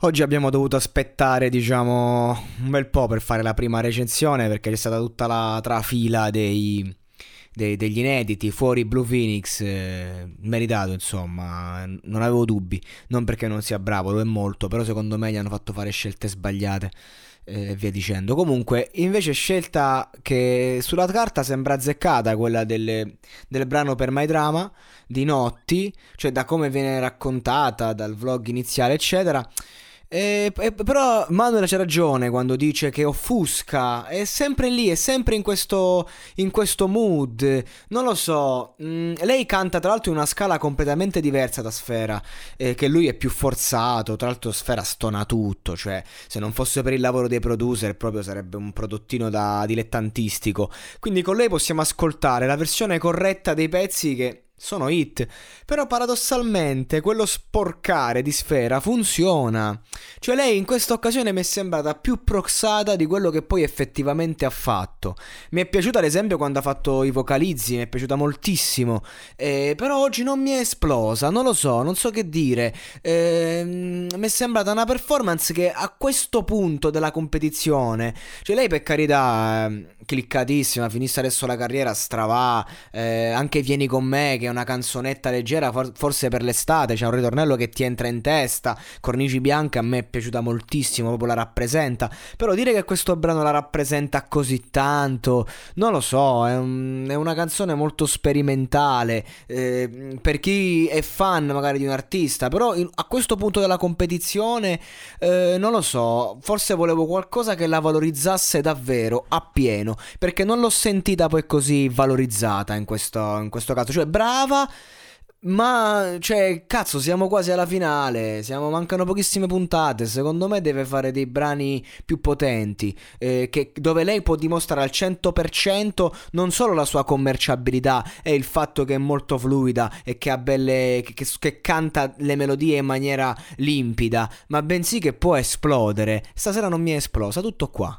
Oggi abbiamo dovuto aspettare, diciamo, un bel po' per fare la prima recensione perché c'è stata tutta la trafila dei, dei, degli inediti fuori Blue Phoenix. Eh, meritato, insomma, non avevo dubbi. Non perché non sia bravo, lo è molto, però secondo me gli hanno fatto fare scelte sbagliate e via dicendo. Comunque, invece, scelta che sulla carta sembra azzeccata, quella delle, del brano per My Drama di Notti, cioè da come viene raccontata, dal vlog iniziale, eccetera. E, e, però Manuel c'ha ragione quando dice che offusca, è sempre lì, è sempre in questo, in questo mood. Non lo so, mm, lei canta tra l'altro in una scala completamente diversa da Sfera, eh, che lui è più forzato, tra l'altro Sfera stona tutto, cioè se non fosse per il lavoro dei producer proprio sarebbe un prodottino da dilettantistico. Quindi con lei possiamo ascoltare la versione corretta dei pezzi che sono hit. Però paradossalmente quello sporcare di sfera funziona. Cioè lei in questa occasione mi è sembrata più proxata di quello che poi effettivamente ha fatto. Mi è piaciuta ad esempio quando ha fatto i vocalizzi, mi è piaciuta moltissimo. Eh, però oggi non mi è esplosa, non lo so, non so che dire. Eh, mi è sembrata una performance che a questo punto della competizione, cioè lei per carità, eh, cliccatissima, finisse adesso la carriera, stravà, eh, anche Vieni con me che è una canzonetta leggera, for- forse per l'estate, c'è un ritornello che ti entra in testa, Cornici Bianche a me è piaciuta moltissimo, proprio la rappresenta, però dire che questo brano la rappresenta così tanto, non lo so, è, un- è una canzone molto sperimentale, eh, per chi è fan magari di un artista, però in- a questo punto della competizione, eh, non lo so, forse volevo qualcosa che la valorizzasse davvero, appieno, perché non l'ho sentita poi così valorizzata in questo, in questo caso, cioè brava brava. Ma, cioè, cazzo, siamo quasi alla finale. Siamo, mancano pochissime puntate. Secondo me deve fare dei brani più potenti. Eh, che, dove lei può dimostrare al 100% non solo la sua commerciabilità e il fatto che è molto fluida e che belle. che, che canta le melodie in maniera limpida, ma bensì che può esplodere. Stasera non mi è esplosa. Tutto qua.